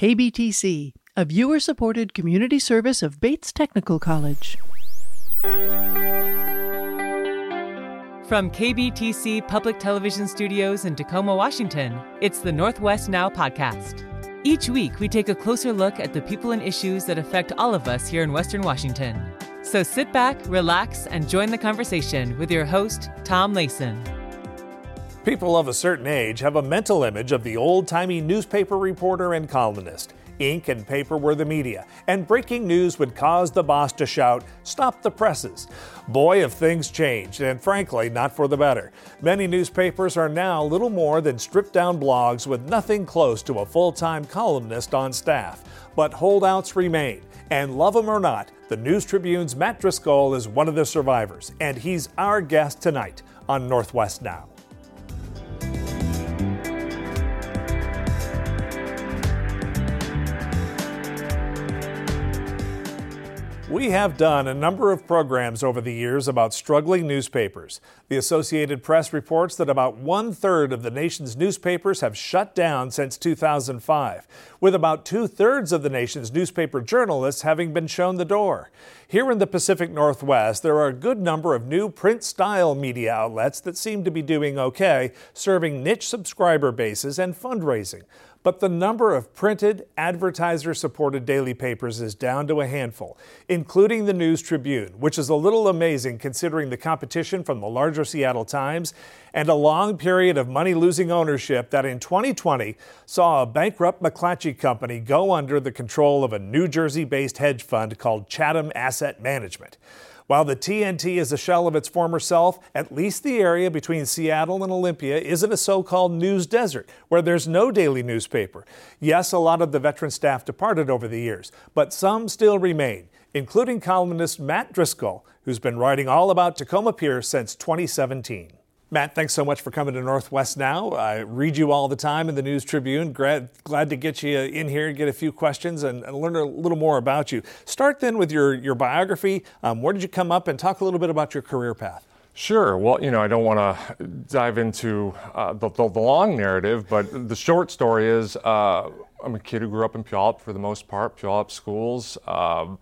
KBTC, a viewer supported community service of Bates Technical College. From KBTC Public Television Studios in Tacoma, Washington, it's the Northwest Now podcast. Each week, we take a closer look at the people and issues that affect all of us here in Western Washington. So sit back, relax, and join the conversation with your host, Tom Layson. People of a certain age have a mental image of the old timey newspaper reporter and columnist. Ink and paper were the media, and breaking news would cause the boss to shout, Stop the presses. Boy, have things changed, and frankly, not for the better. Many newspapers are now little more than stripped down blogs with nothing close to a full time columnist on staff. But holdouts remain, and love them or not, the News Tribune's Matt Driscoll is one of the survivors, and he's our guest tonight on Northwest Now. We have done a number of programs over the years about struggling newspapers. The Associated Press reports that about one third of the nation's newspapers have shut down since 2005, with about two thirds of the nation's newspaper journalists having been shown the door. Here in the Pacific Northwest, there are a good number of new print style media outlets that seem to be doing okay, serving niche subscriber bases and fundraising. But the number of printed, advertiser supported daily papers is down to a handful, including the News Tribune, which is a little amazing considering the competition from the larger Seattle Times and a long period of money losing ownership that in 2020 saw a bankrupt McClatchy company go under the control of a New Jersey based hedge fund called Chatham Asset Management. While the TNT is a shell of its former self, at least the area between Seattle and Olympia isn't a so called news desert where there's no daily newspaper. Yes, a lot of the veteran staff departed over the years, but some still remain, including columnist Matt Driscoll, who's been writing all about Tacoma Pier since 2017. Matt, thanks so much for coming to Northwest Now. I read you all the time in the News Tribune. Glad, glad to get you in here, and get a few questions, and, and learn a little more about you. Start then with your, your biography. Um, where did you come up, and talk a little bit about your career path? Sure. Well, you know, I don't want to dive into uh, the, the, long narrative, but the short story is uh, I'm a kid who grew up in Puyallup for the most part, Puyallup schools. Uh,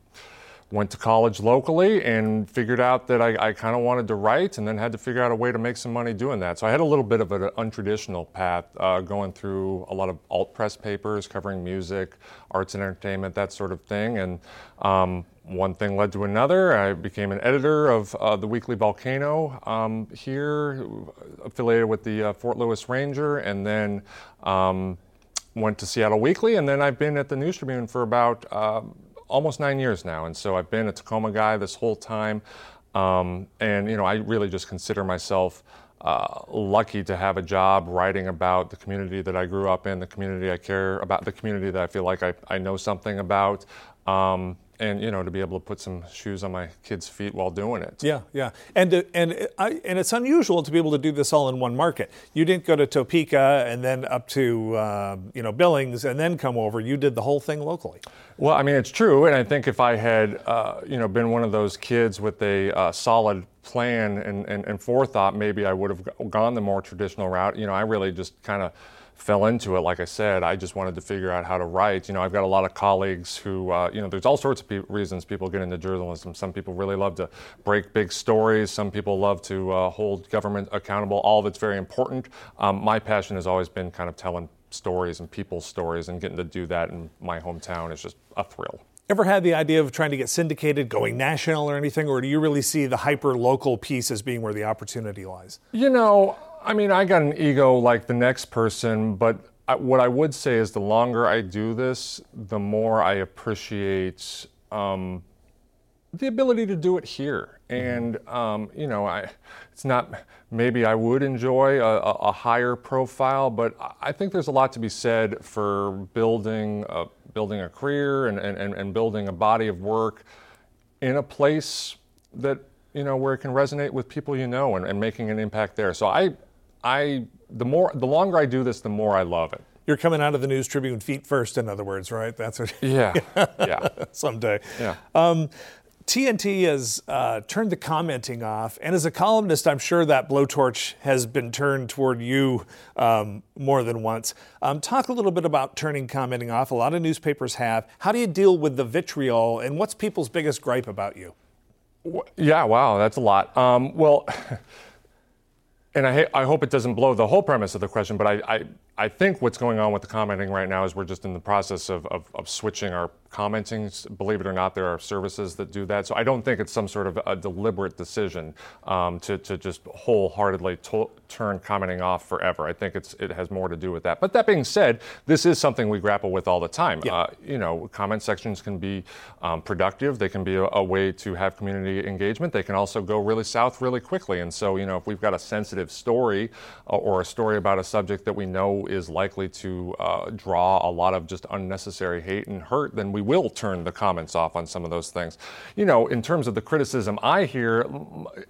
went to college locally and figured out that I, I kind of wanted to write and then had to figure out a way to make some money doing that. So I had a little bit of an untraditional path uh, going through a lot of alt press papers covering music, arts and entertainment, that sort of thing. And um, one thing led to another. I became an editor of uh, the Weekly Volcano um, here, affiliated with the uh, Fort Lewis Ranger, and then um, went to Seattle Weekly. And then I've been at the News Tribune for about um, almost nine years now, and so I've been a Tacoma guy this whole time. Um, and you know, I really just consider myself uh, lucky to have a job writing about the community that I grew up in, the community I care about, the community that I feel like I, I know something about. Um, and you know to be able to put some shoes on my kids' feet while doing it. Yeah, yeah, and uh, and I, and it's unusual to be able to do this all in one market. You didn't go to Topeka and then up to uh, you know Billings and then come over. You did the whole thing locally. Well, I mean it's true, and I think if I had uh, you know been one of those kids with a uh, solid plan and, and, and forethought, maybe I would have gone the more traditional route. You know, I really just kind of fell into it. Like I said, I just wanted to figure out how to write. You know, I've got a lot of colleagues who, uh, you know, there's all sorts of pe- reasons people get into journalism. Some people really love to break big stories. Some people love to uh, hold government accountable. All of it's very important. Um, my passion has always been kind of telling stories and people's stories, and getting to do that in my hometown is just a thrill. Ever had the idea of trying to get syndicated, going national or anything, or do you really see the hyper local piece as being where the opportunity lies? You know, I mean, I got an ego like the next person, but I, what I would say is the longer I do this, the more I appreciate um, the ability to do it here. And, um, you know, I, it's not, maybe I would enjoy a, a, higher profile, but I think there's a lot to be said for building a, building a career and, and, and building a body of work in a place that, you know, where it can resonate with people you know and, and making an impact there. So I, I the more the longer I do this, the more I love it. You're coming out of the News Tribune feet first, in other words, right? That's what. Yeah, yeah. Someday. Yeah. Um, TNT has uh, turned the commenting off, and as a columnist, I'm sure that blowtorch has been turned toward you um, more than once. Um, talk a little bit about turning commenting off. A lot of newspapers have. How do you deal with the vitriol, and what's people's biggest gripe about you? Yeah, wow, that's a lot. Um, well, and I, I hope it doesn't blow the whole premise of the question, but I, I, I think what's going on with the commenting right now is we're just in the process of, of, of, switching our commenting. Believe it or not, there are services that do that. So I don't think it's some sort of a deliberate decision um, to, to just wholeheartedly to- turn commenting off forever. I think it's, it has more to do with that. But that being said, this is something we grapple with all the time. Yeah. Uh, you know, comment sections can be um, productive. They can be a, a way to have community engagement. They can also go really south really quickly. And so, you know, if we've got a sensitive story uh, or a story about a subject that we know is likely to uh, draw a lot of just unnecessary hate and hurt, then we will turn the comments off on some of those things. You know, in terms of the criticism I hear,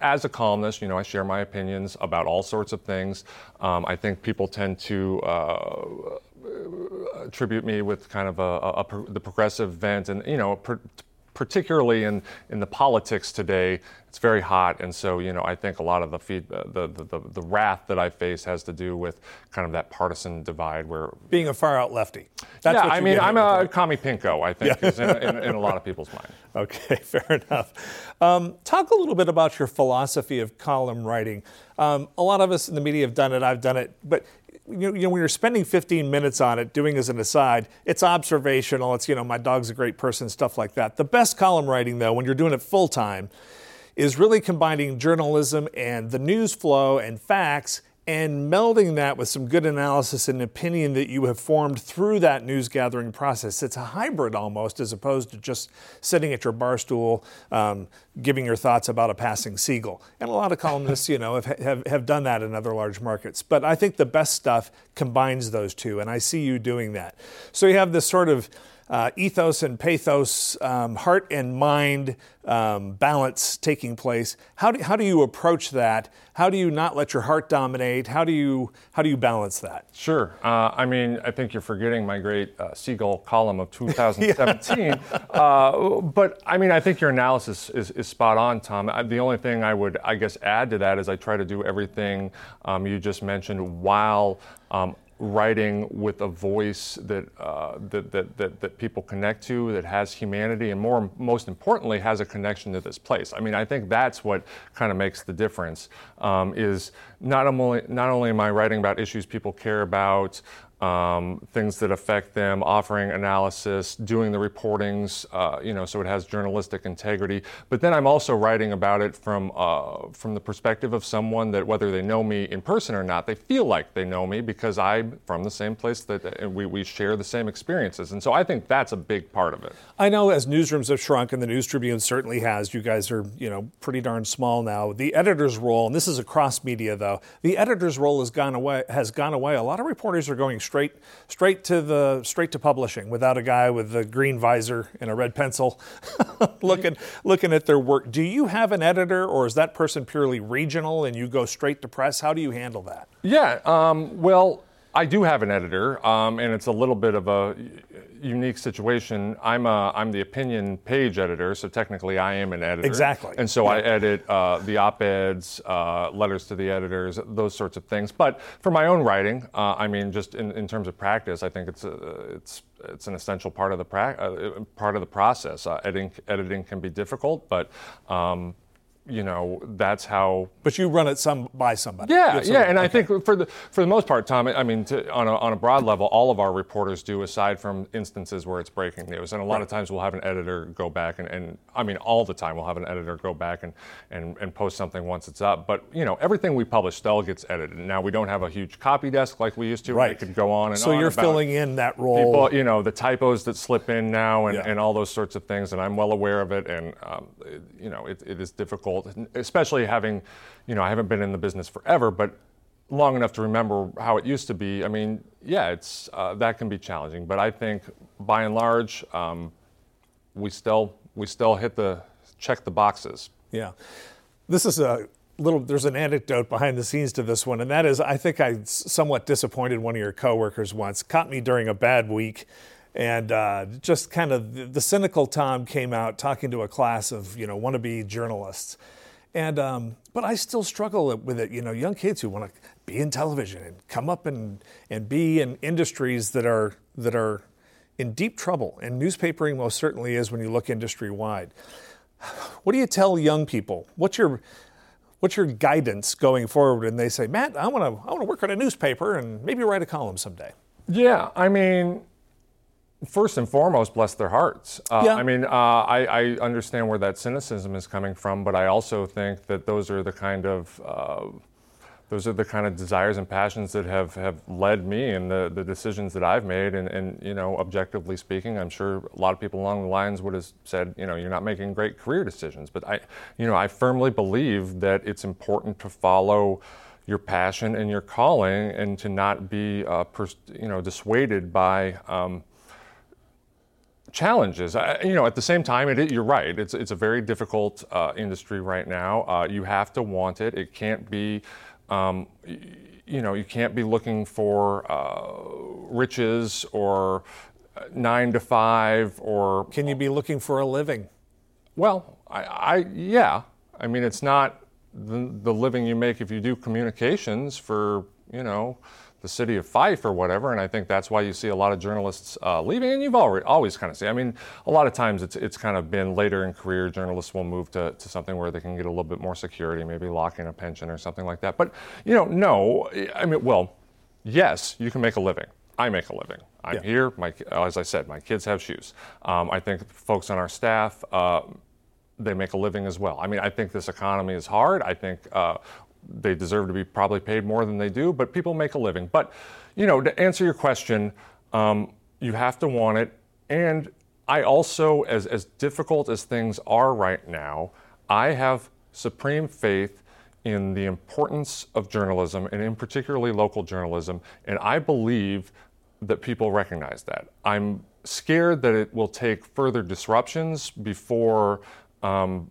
as a columnist, you know, I share my opinions about all sorts of things. Um, I think people tend to uh, attribute me with kind of a, a, a, the progressive bent and, you know, particularly in, in the politics today, it's very hot. And so, you know, I think a lot of the, feed, the, the, the, the, wrath that I face has to do with kind of that partisan divide where. Being a far out lefty. That's yeah, I mean, I'm a right? commie pinko, I think, yeah. is in, in, in, a lot of people's mind. Okay, fair enough. Um, talk a little bit about your philosophy of column writing. Um, a lot of us in the media have done it, I've done it, but you know, when you're spending 15 minutes on it, doing as an aside, it's observational. It's, you know, my dog's a great person, stuff like that. The best column writing, though, when you're doing it full time, is really combining journalism and the news flow and facts and melding that with some good analysis and opinion that you have formed through that news gathering process. It's a hybrid almost, as opposed to just sitting at your bar stool um, giving your thoughts about a passing seagull. And a lot of columnists, you know, have, have, have done that in other large markets. But I think the best stuff combines those two, and I see you doing that. So you have this sort of uh, ethos and pathos, um, heart and mind um, balance taking place. How do, how do you approach that? How do you not let your heart dominate? How do you how do you balance that? Sure. Uh, I mean, I think you're forgetting my great uh, Seagull column of 2017. uh, but I mean, I think your analysis is, is spot on, Tom. The only thing I would, I guess, add to that is I try to do everything um, you just mentioned while um, writing with a voice that, uh, that, that, that, that, people connect to, that has humanity, and more, most importantly, has a connection to this place. I mean, I think that's what kind of makes the difference. Um, is not only not only am I writing about issues people care about, um, things that affect them, offering analysis, doing the reportings, uh, you know, so it has journalistic integrity. But then I'm also writing about it from uh, from the perspective of someone that whether they know me in person or not, they feel like they know me because I'm from the same place that we, we share the same experiences. And so I think that's a big part of it. I know as newsrooms have shrunk, and the News Tribune certainly has. You guys are, you know, pretty darn small now. The editor's role, and this is across media though, the editor's role has gone away. Has gone away. A lot of reporters are going straight straight to the straight to publishing without a guy with a green visor and a red pencil looking looking at their work. Do you have an editor, or is that person purely regional and you go straight to press? How do you handle that? Yeah, um, well, I do have an editor, um, and it's a little bit of a unique situation. I'm a, I'm the opinion page editor, so technically I am an editor. Exactly. And so yeah. I edit uh, the op-eds, uh, letters to the editors, those sorts of things. But for my own writing, uh, I mean, just in, in terms of practice, I think it's a, it's it's an essential part of the pra- uh, part of the process. Uh, editing editing can be difficult, but um, you know that's how. But you run it some by somebody. Yeah, yeah, and okay. I think for the for the most part, Tom. I mean, to, on a on a broad level, all of our reporters do, aside from instances where it's breaking news. And a lot right. of times we'll have an editor go back and, and I mean, all the time we'll have an editor go back and, and and post something once it's up. But you know, everything we publish still gets edited. Now we don't have a huge copy desk like we used to. Right. It could go on and so on. So you're filling in that role. People, you know, the typos that slip in now and, yeah. and all those sorts of things, and I'm well aware of it. And um, it, you know, it, it is difficult, especially having, you know, I haven't been in the business forever, but long enough to remember how it used to be. I mean, yeah, it's uh, that can be challenging, but I think by and large, um, we still we still hit the check the boxes. Yeah, this is a little. There's an anecdote behind the scenes to this one, and that is, I think I somewhat disappointed one of your coworkers once. Caught me during a bad week and uh, just kind of the, cynical Tom came out talking to a class of you know wannabe journalists, and um, but I still struggle with it. You know, young kids who want to be in television and come up and and be in industries that are that are in deep trouble, and newspapering most certainly is when you look industry wide. What do you tell young people? What's your what's your guidance going forward? And they say, Matt, I want to I want to work on a newspaper and maybe write a column someday. Yeah, I mean, first and foremost, bless their hearts. Uh, yeah. I mean, uh, I, I, understand where that cynicism is coming from, but I also think that those are the kind of uh, those are the kind of desires and passions that have, have led me and the, the decisions that I've made. And, and, you know, objectively speaking, I'm sure a lot of people along the lines would have said, you know, you're not making great career decisions. But I, you know, I firmly believe that it's important to follow your passion and your calling and to not be, uh, pers- you know, dissuaded by, um, challenges. I, you know, at the same time, it, you're right. It's it's a very difficult uh, industry right now. Uh, you have to want it. It can't be um, you know, you can't be looking for uh, riches or uh, nine to five or. Can you be looking for a living? Well, I, I yeah. I mean, it's not the, the living you make if you do communications for, you know, the city of Fife or whatever, and I think that's why you see a lot of journalists uh, leaving. And you've already, always kind of see. I mean, a lot of times it's it's kind of been later in career. Journalists will move to, to something where they can get a little bit more security, maybe lock in a pension or something like that. But you know, no. I mean, well, yes, you can make a living. I make a living. I'm yeah. here. My, as I said, my kids have shoes. Um, I think folks on our staff. Uh, they make a living as well. I mean, I think this economy is hard. I think uh, they deserve to be probably paid more than they do, but people make a living. But, you know, to answer your question, um, you have to want it. And I also, as, as difficult as things are right now, I have supreme faith in the importance of journalism and in particularly local journalism. And I believe that people recognize that. I'm scared that it will take further disruptions before um,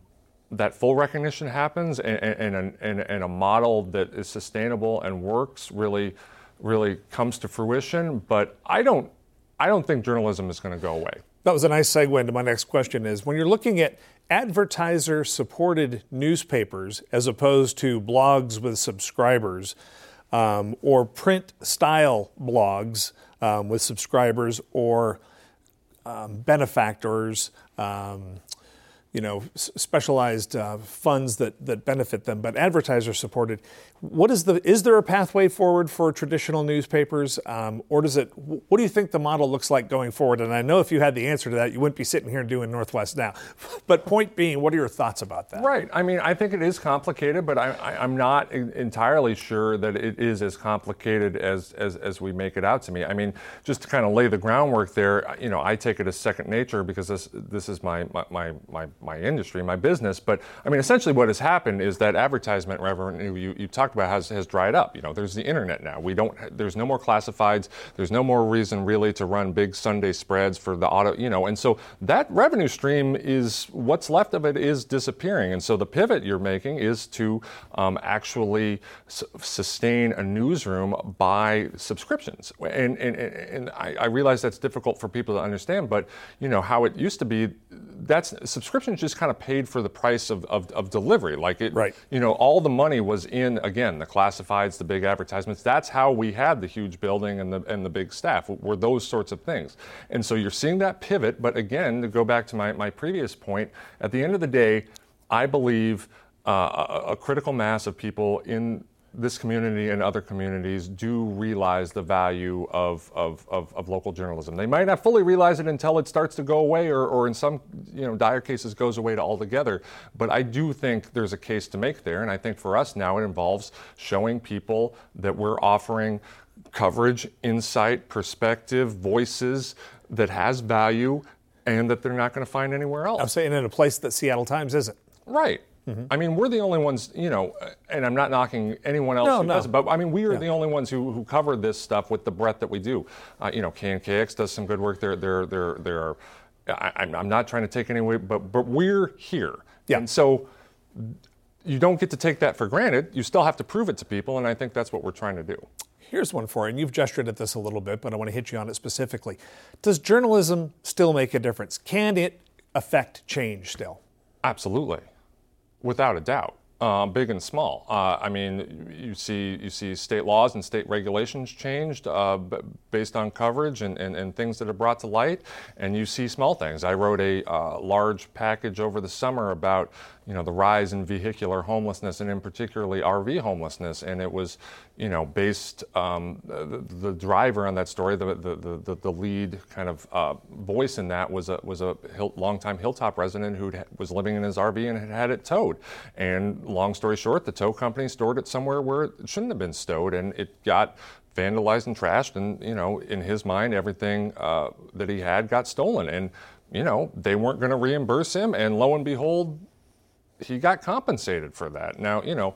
that full recognition happens and, and, and, and, a model that is sustainable and works really really comes to fruition. But i don't i don't think journalism is going to go away. That was a nice segue into my next question is when you're looking at advertiser supported newspapers as opposed to blogs with subscribers um, or print style blogs um, with subscribers or um, benefactors um, you know, specialized uh, funds that, that benefit them, but advertiser supported. What is the is there a pathway forward for traditional newspapers, um, or does it? What do you think the model looks like going forward? And I know if you had the answer to that, you wouldn't be sitting here doing Northwest now. But point being, what are your thoughts about that? Right. I mean, I think it is complicated, but I, am not entirely sure that it is as complicated as, as as we make it out to me. I mean, just to kind of lay the groundwork there, you know, I take it as second nature because this this is my my my, my my industry, my business. But I mean, essentially, what has happened is that advertisement revenue you, you talked about has, has dried up. You know, there's the internet now. We don't. There's no more classifieds. There's no more reason really to run big Sunday spreads for the auto. You know, and so that revenue stream is what's left of it is disappearing. And so the pivot you're making is to um, actually s- sustain a newsroom by subscriptions. And and, and I, I realize that's difficult for people to understand, but you know how it used to be. That's just kind of paid for the price of, of, of delivery. Like it, right. you know, all the money was in again the classifieds, the big advertisements. That's how we had the huge building and the and the big staff were those sorts of things. And so you're seeing that pivot. But again, to go back to my, my previous point, at the end of the day, I believe uh, a, a critical mass of people in this community and other communities do realize the value of, of, of, of, local journalism. They might not fully realize it until it starts to go away or, or in some you know, dire cases goes away altogether. But I do think there's a case to make there. And I think for us now it involves showing people that we're offering coverage, insight, perspective, voices that has value and that they're not going to find anywhere else. I'm saying in a place that Seattle Times isn't. Right. Mm-hmm. I mean, we're the only ones, you know, and I'm not knocking anyone else no, who no. does it, but I mean, we are yeah. the only ones who, who cover this stuff with the breadth that we do. Uh, you know, KNKX does some good work there. There, there, there are. I, am not trying to take any away, but but we're here, yeah. and so you don't get to take that for granted. You still have to prove it to people, and I think that's what we're trying to do. Here's one for you, and you've gestured at this a little bit, but I want to hit you on it specifically. Does journalism still make a difference? Can it affect change still? Absolutely, without a doubt uh, big and small. Uh, I mean, you see you see state laws and state regulations changed uh, based on coverage and, and, and, things that are brought to light, and you see small things. I wrote a uh, large package over the summer about you know the rise in vehicular homelessness and in particularly RV homelessness, and it was you know based um, the, the, driver on that story, the the, the, the lead kind of uh, voice in that was a was a hill, longtime Hilltop resident who was living in his RV and had had it towed. And long story short, the tow company stored it somewhere where it shouldn't have been stowed, and it got vandalized and trashed. And you know, in his mind, everything uh, that he had got stolen. And you know, they weren't going to reimburse him, and lo and behold, he got compensated for that. Now, you know,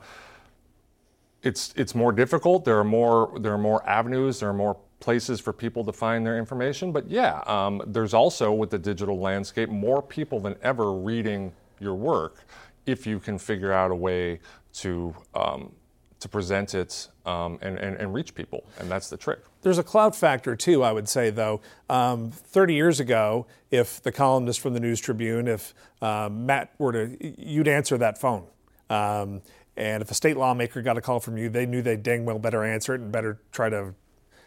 it's it's more difficult. There are more there are more avenues. There are more places for people to find their information. But yeah, um, there's also with the digital landscape more people than ever reading your work if you can figure out a way to um, to present it um, and, and, and, reach people, and that's the trick. There's a cloud factor too, I would say, though. Um, 30 years ago, if the columnist from the News Tribune, if um, Matt were to, you'd answer that phone. Um, and if a state lawmaker got a call from you, they knew they dang well better answer it and better try to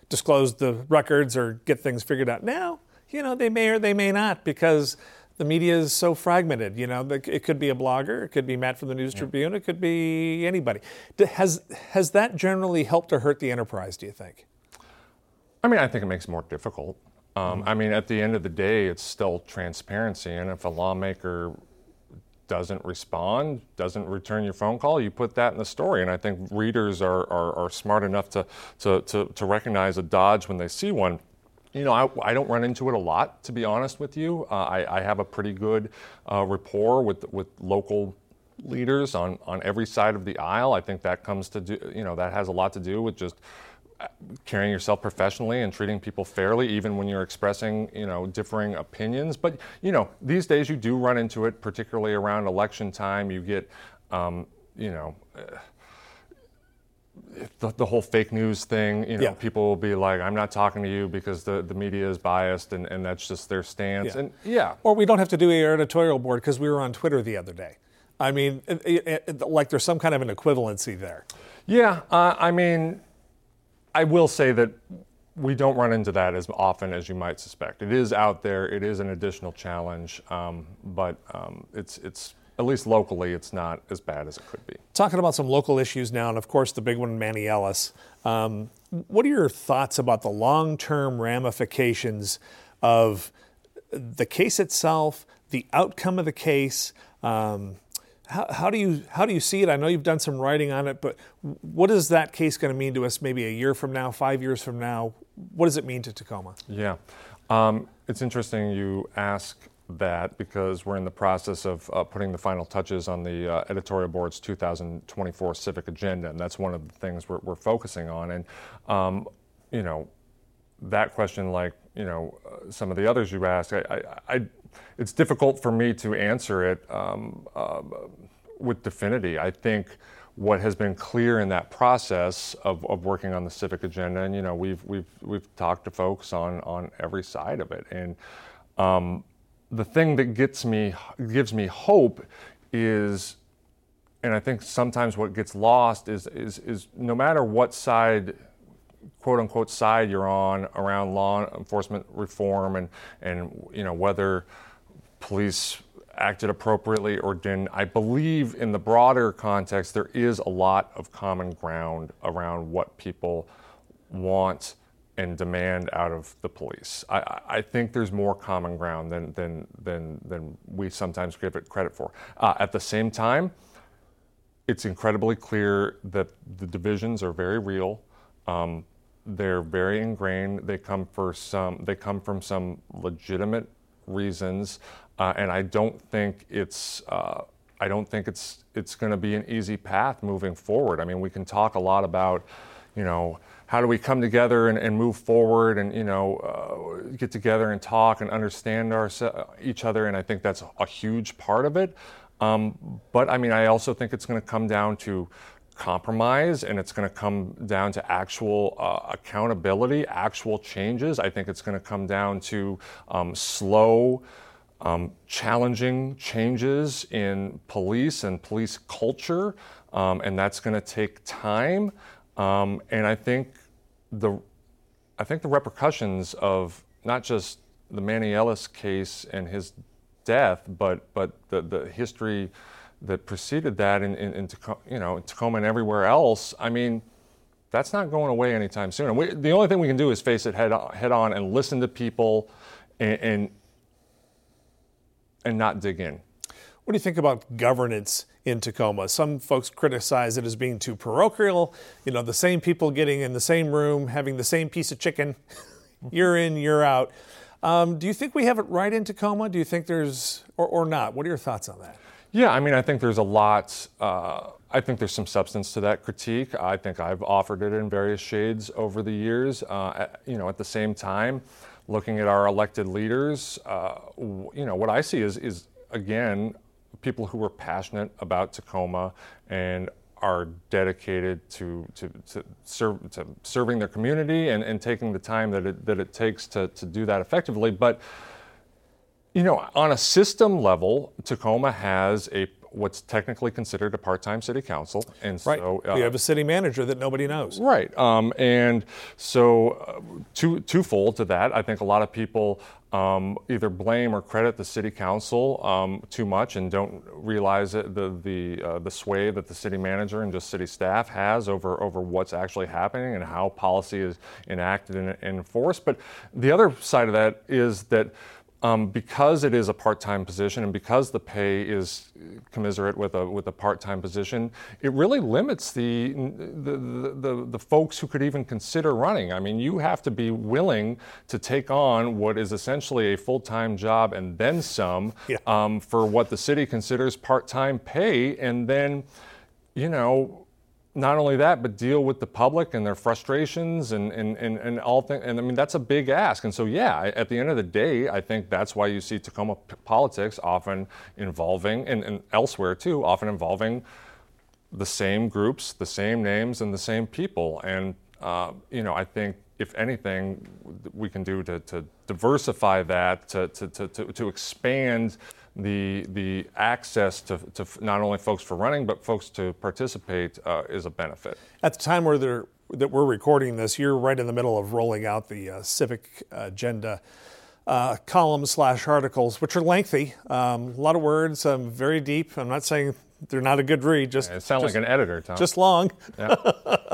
disclose the records or get things figured out. Now, you know, they may or they may not because the media is so fragmented. You know, it could be a blogger, it could be Matt from the News yeah. Tribune, it could be anybody. Has has that generally helped or hurt the enterprise? Do you think? I mean, I think it makes it more difficult. Um, mm-hmm. I mean, at the end of the day, it's still transparency, and if a lawmaker doesn't respond, doesn't return your phone call, you put that in the story. And I think readers are, are, are smart enough to, to, to, to recognize a dodge when they see one. You know, I, I, don't run into it a lot, to be honest with you. Uh, I, I, have a pretty good uh, rapport with, with local leaders on, on every side of the aisle. I think that comes to do, you know, that has a lot to do with just uh, carrying yourself professionally and treating people fairly, even when you're expressing, you know, differing opinions. But, you know, these days you do run into it, particularly around election time. You get, um, you know, uh, the, the, whole fake news thing, you know, yeah. people will be like, I'm not talking to you because the, the media is biased and, and that's just their stance. Yeah. And yeah. Or we don't have to do our editorial board because we were on Twitter the other day. I mean, it, it, it, like there's some kind of an equivalency there. Yeah. Uh, I mean, I will say that we don't run into that as often as you might suspect. It is out there. It is an additional challenge, um, but um, it's it's at least locally, it's not as bad as it could be. Talking about some local issues now, and of course the big one, Manny Ellis. Um, what are your thoughts about the long-term ramifications of the case itself, the outcome of the case? Um, how, how, do you how do you see it? I know you've done some writing on it, but what is that case going to mean to us? Maybe a year from now, five years from now, what does it mean to Tacoma? Yeah, um, it's interesting you ask that because we're in the process of uh, putting the final touches on the uh, editorial board's 2024 civic agenda, and that's one of the things we're, we're focusing on. And um, you know, that question, like you know, uh, some of the others you asked, I, I, I, it's difficult for me to answer it um, uh, with definity. I think what has been clear in that process of, of working on the civic agenda, and you know, we've we've we've talked to folks on on every side of it, and um, the thing that gets me gives me hope is and I think sometimes what gets lost is is is no matter what side quote unquote side you're on around law enforcement reform and and you know whether police acted appropriately or didn't I believe in the broader context there is a lot of common ground around what people want and demand out of the police. I, I, think there's more common ground than, than, than, than we sometimes give it credit for. Uh, at the same time, it's incredibly clear that the divisions are very real. Um, they're very ingrained. They come for some. They come from some legitimate reasons, uh, and I don't think it's. Uh, I don't think it's it's going to be an easy path moving forward. I mean, we can talk a lot about, you know, how do we come together and, and move forward and you know uh, get together and talk and understand our, each other and i think that's a huge part of it um, but i mean i also think it's going to come down to compromise and it's going to come down to actual uh, accountability, actual changes. I think it's going to come down to um, slow, um, challenging changes in police and police culture, um, and that's going to take time. Um, and I think the I think the repercussions of not just the Manny Ellis case and his death, but but the, the history that preceded that in, in, in you know Tacoma and everywhere else. I mean, that's not going away anytime soon. And we, the only thing we can do is face it head on, head on and listen to people and, and and not dig in. What do you think about governance in Tacoma? Some folks criticize it as being too parochial. You know, the same people getting in the same room, having the same piece of chicken, year in, year out. Um, do you think we have it right in Tacoma? Do you think there's, or, or not? What are your thoughts on that? Yeah, I mean, I think there's a lot. Uh, I think there's some substance to that critique. I think I've offered it in various shades over the years. Uh, you know, at the same time, looking at our elected leaders, uh, you know, what I see is, is again, people who are passionate about Tacoma and are dedicated to, to, to, serve, to serving their community and, and taking the time that it, that it takes to, to do that effectively. But, you know, on a system level, Tacoma has a what's technically considered a part-time city council, and right. so uh, we have a city manager that nobody knows. Right, um, and so uh, two, twofold to that. I think a lot of people um, either blame or credit the city council um, too much and don't realize it, the the uh, the sway that the city manager and just city staff has over over what's actually happening and how policy is enacted and, and enforced. But the other side of that is that um, because it is a part-time position and because the pay is commiserate with a with a part-time position, it really limits the the, the the folks who could even consider running. I mean, you have to be willing to take on what is essentially a full-time job and then some yeah. um, for what the city considers part-time pay, and then, you know not only that, but deal with the public and their frustrations and, and, and, and all things. And I mean, that's a big ask. And so, yeah, at the end of the day, I think that's why you see Tacoma p- politics often involving, and, and elsewhere too, often involving the same groups, the same names, and the same people. And, uh, you know, I think if anything we can do to, to diversify that, to, to, to, to expand the the access to, to not only folks for running but folks to participate uh, is a benefit. At the time where they're, that we're recording this, you're right in the middle of rolling out the uh, civic agenda. Uh, columns slash articles, which are lengthy, um, a lot of words, um, very deep. I'm not saying they're not a good read. Just yeah, it sounds like an editor, Tom. Just long. Yeah.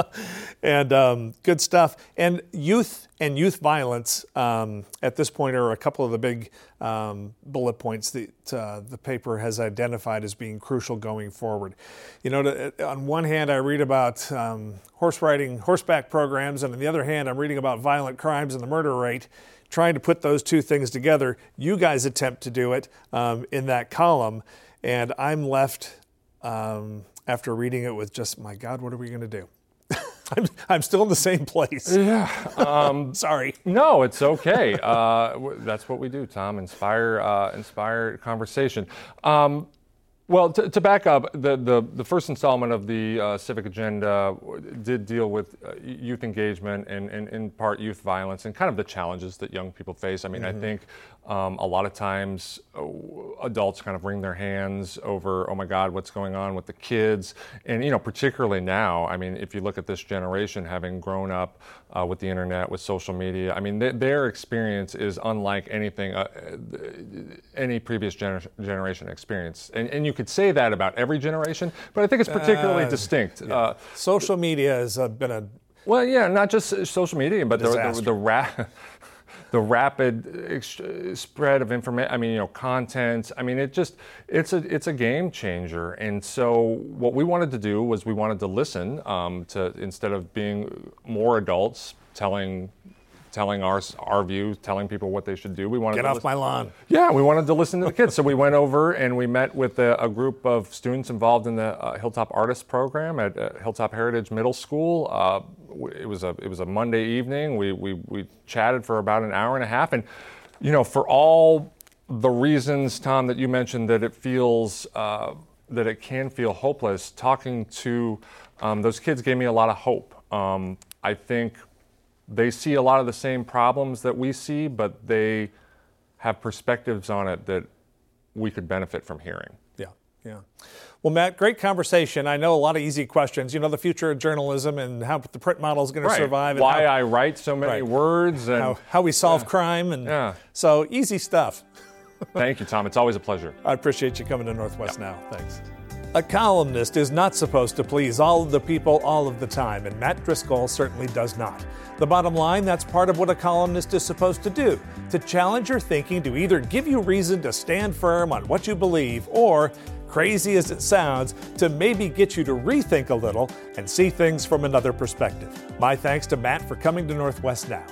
and um, good stuff. And youth and youth violence um, at this point are a couple of the big um, bullet points that uh, the paper has identified as being crucial going forward. You know, to, on one hand, I read about um, horse riding, horseback programs, and on the other hand, I'm reading about violent crimes and the murder rate. Trying to put those two things together, you guys attempt to do it um, in that column, and I'm left um, after reading it with just, my God, what are we going to do? I'm, I'm still in the same place. Yeah. Um, Sorry. No, it's okay. Uh, that's what we do, Tom. Inspire, uh, inspire conversation. Um, well, to, to, back up, the, the, the, first installment of the uh, Civic Agenda did deal with uh, youth engagement and, and, in part, youth violence and kind of the challenges that young people face. I mean, mm-hmm. I think um, a lot of times uh, adults kind of wring their hands over, oh my God, what's going on with the kids? And, you know, particularly now, I mean, if you look at this generation having grown up uh, with the internet, with social media, I mean, th- their experience is unlike anything, uh, any previous gener- generation experience. And, and, you could say that about every generation, but I think it's particularly uh, distinct. Yeah. Uh, social media has been a well, yeah, not just social media, but the, the, the, ra- the rapid ex- spread of information. I mean, you know, content. I mean, it just it's a it's a game changer. And so what we wanted to do was we wanted to listen um, to instead of being more adults telling telling our our view, telling people what they should do. We wanted get to off listen. my lawn. Yeah, we wanted to listen to the kids. so we went over and we met with a, a group of students involved in the uh, Hilltop Artists Program at uh, Hilltop Heritage Middle School. Uh, it was a it was a Monday evening. We we we chatted for about an hour and a half, and you know, for all the reasons, Tom, that you mentioned, that it feels uh, that it can feel hopeless, talking to um, those kids gave me a lot of hope. Um, I think they see a lot of the same problems that we see, but they have perspectives on it that we could benefit from hearing. Yeah, yeah. Well, Matt, great conversation. I know a lot of easy questions. You know, the future of journalism and how the print model is going right. to survive. And Why how, I write so many right. words and how, how we solve yeah. crime. And yeah. so easy stuff. Thank you, Tom. It's always a pleasure. I appreciate you coming to Northwest Now. Thanks. A columnist is not supposed to please all of the people all of the time, and Matt Driscoll certainly does not. The bottom line that's part of what a columnist is supposed to do to challenge your thinking, to either give you reason to stand firm on what you believe, or, crazy as it sounds, to maybe get you to rethink a little and see things from another perspective. My thanks to Matt for coming to Northwest Now.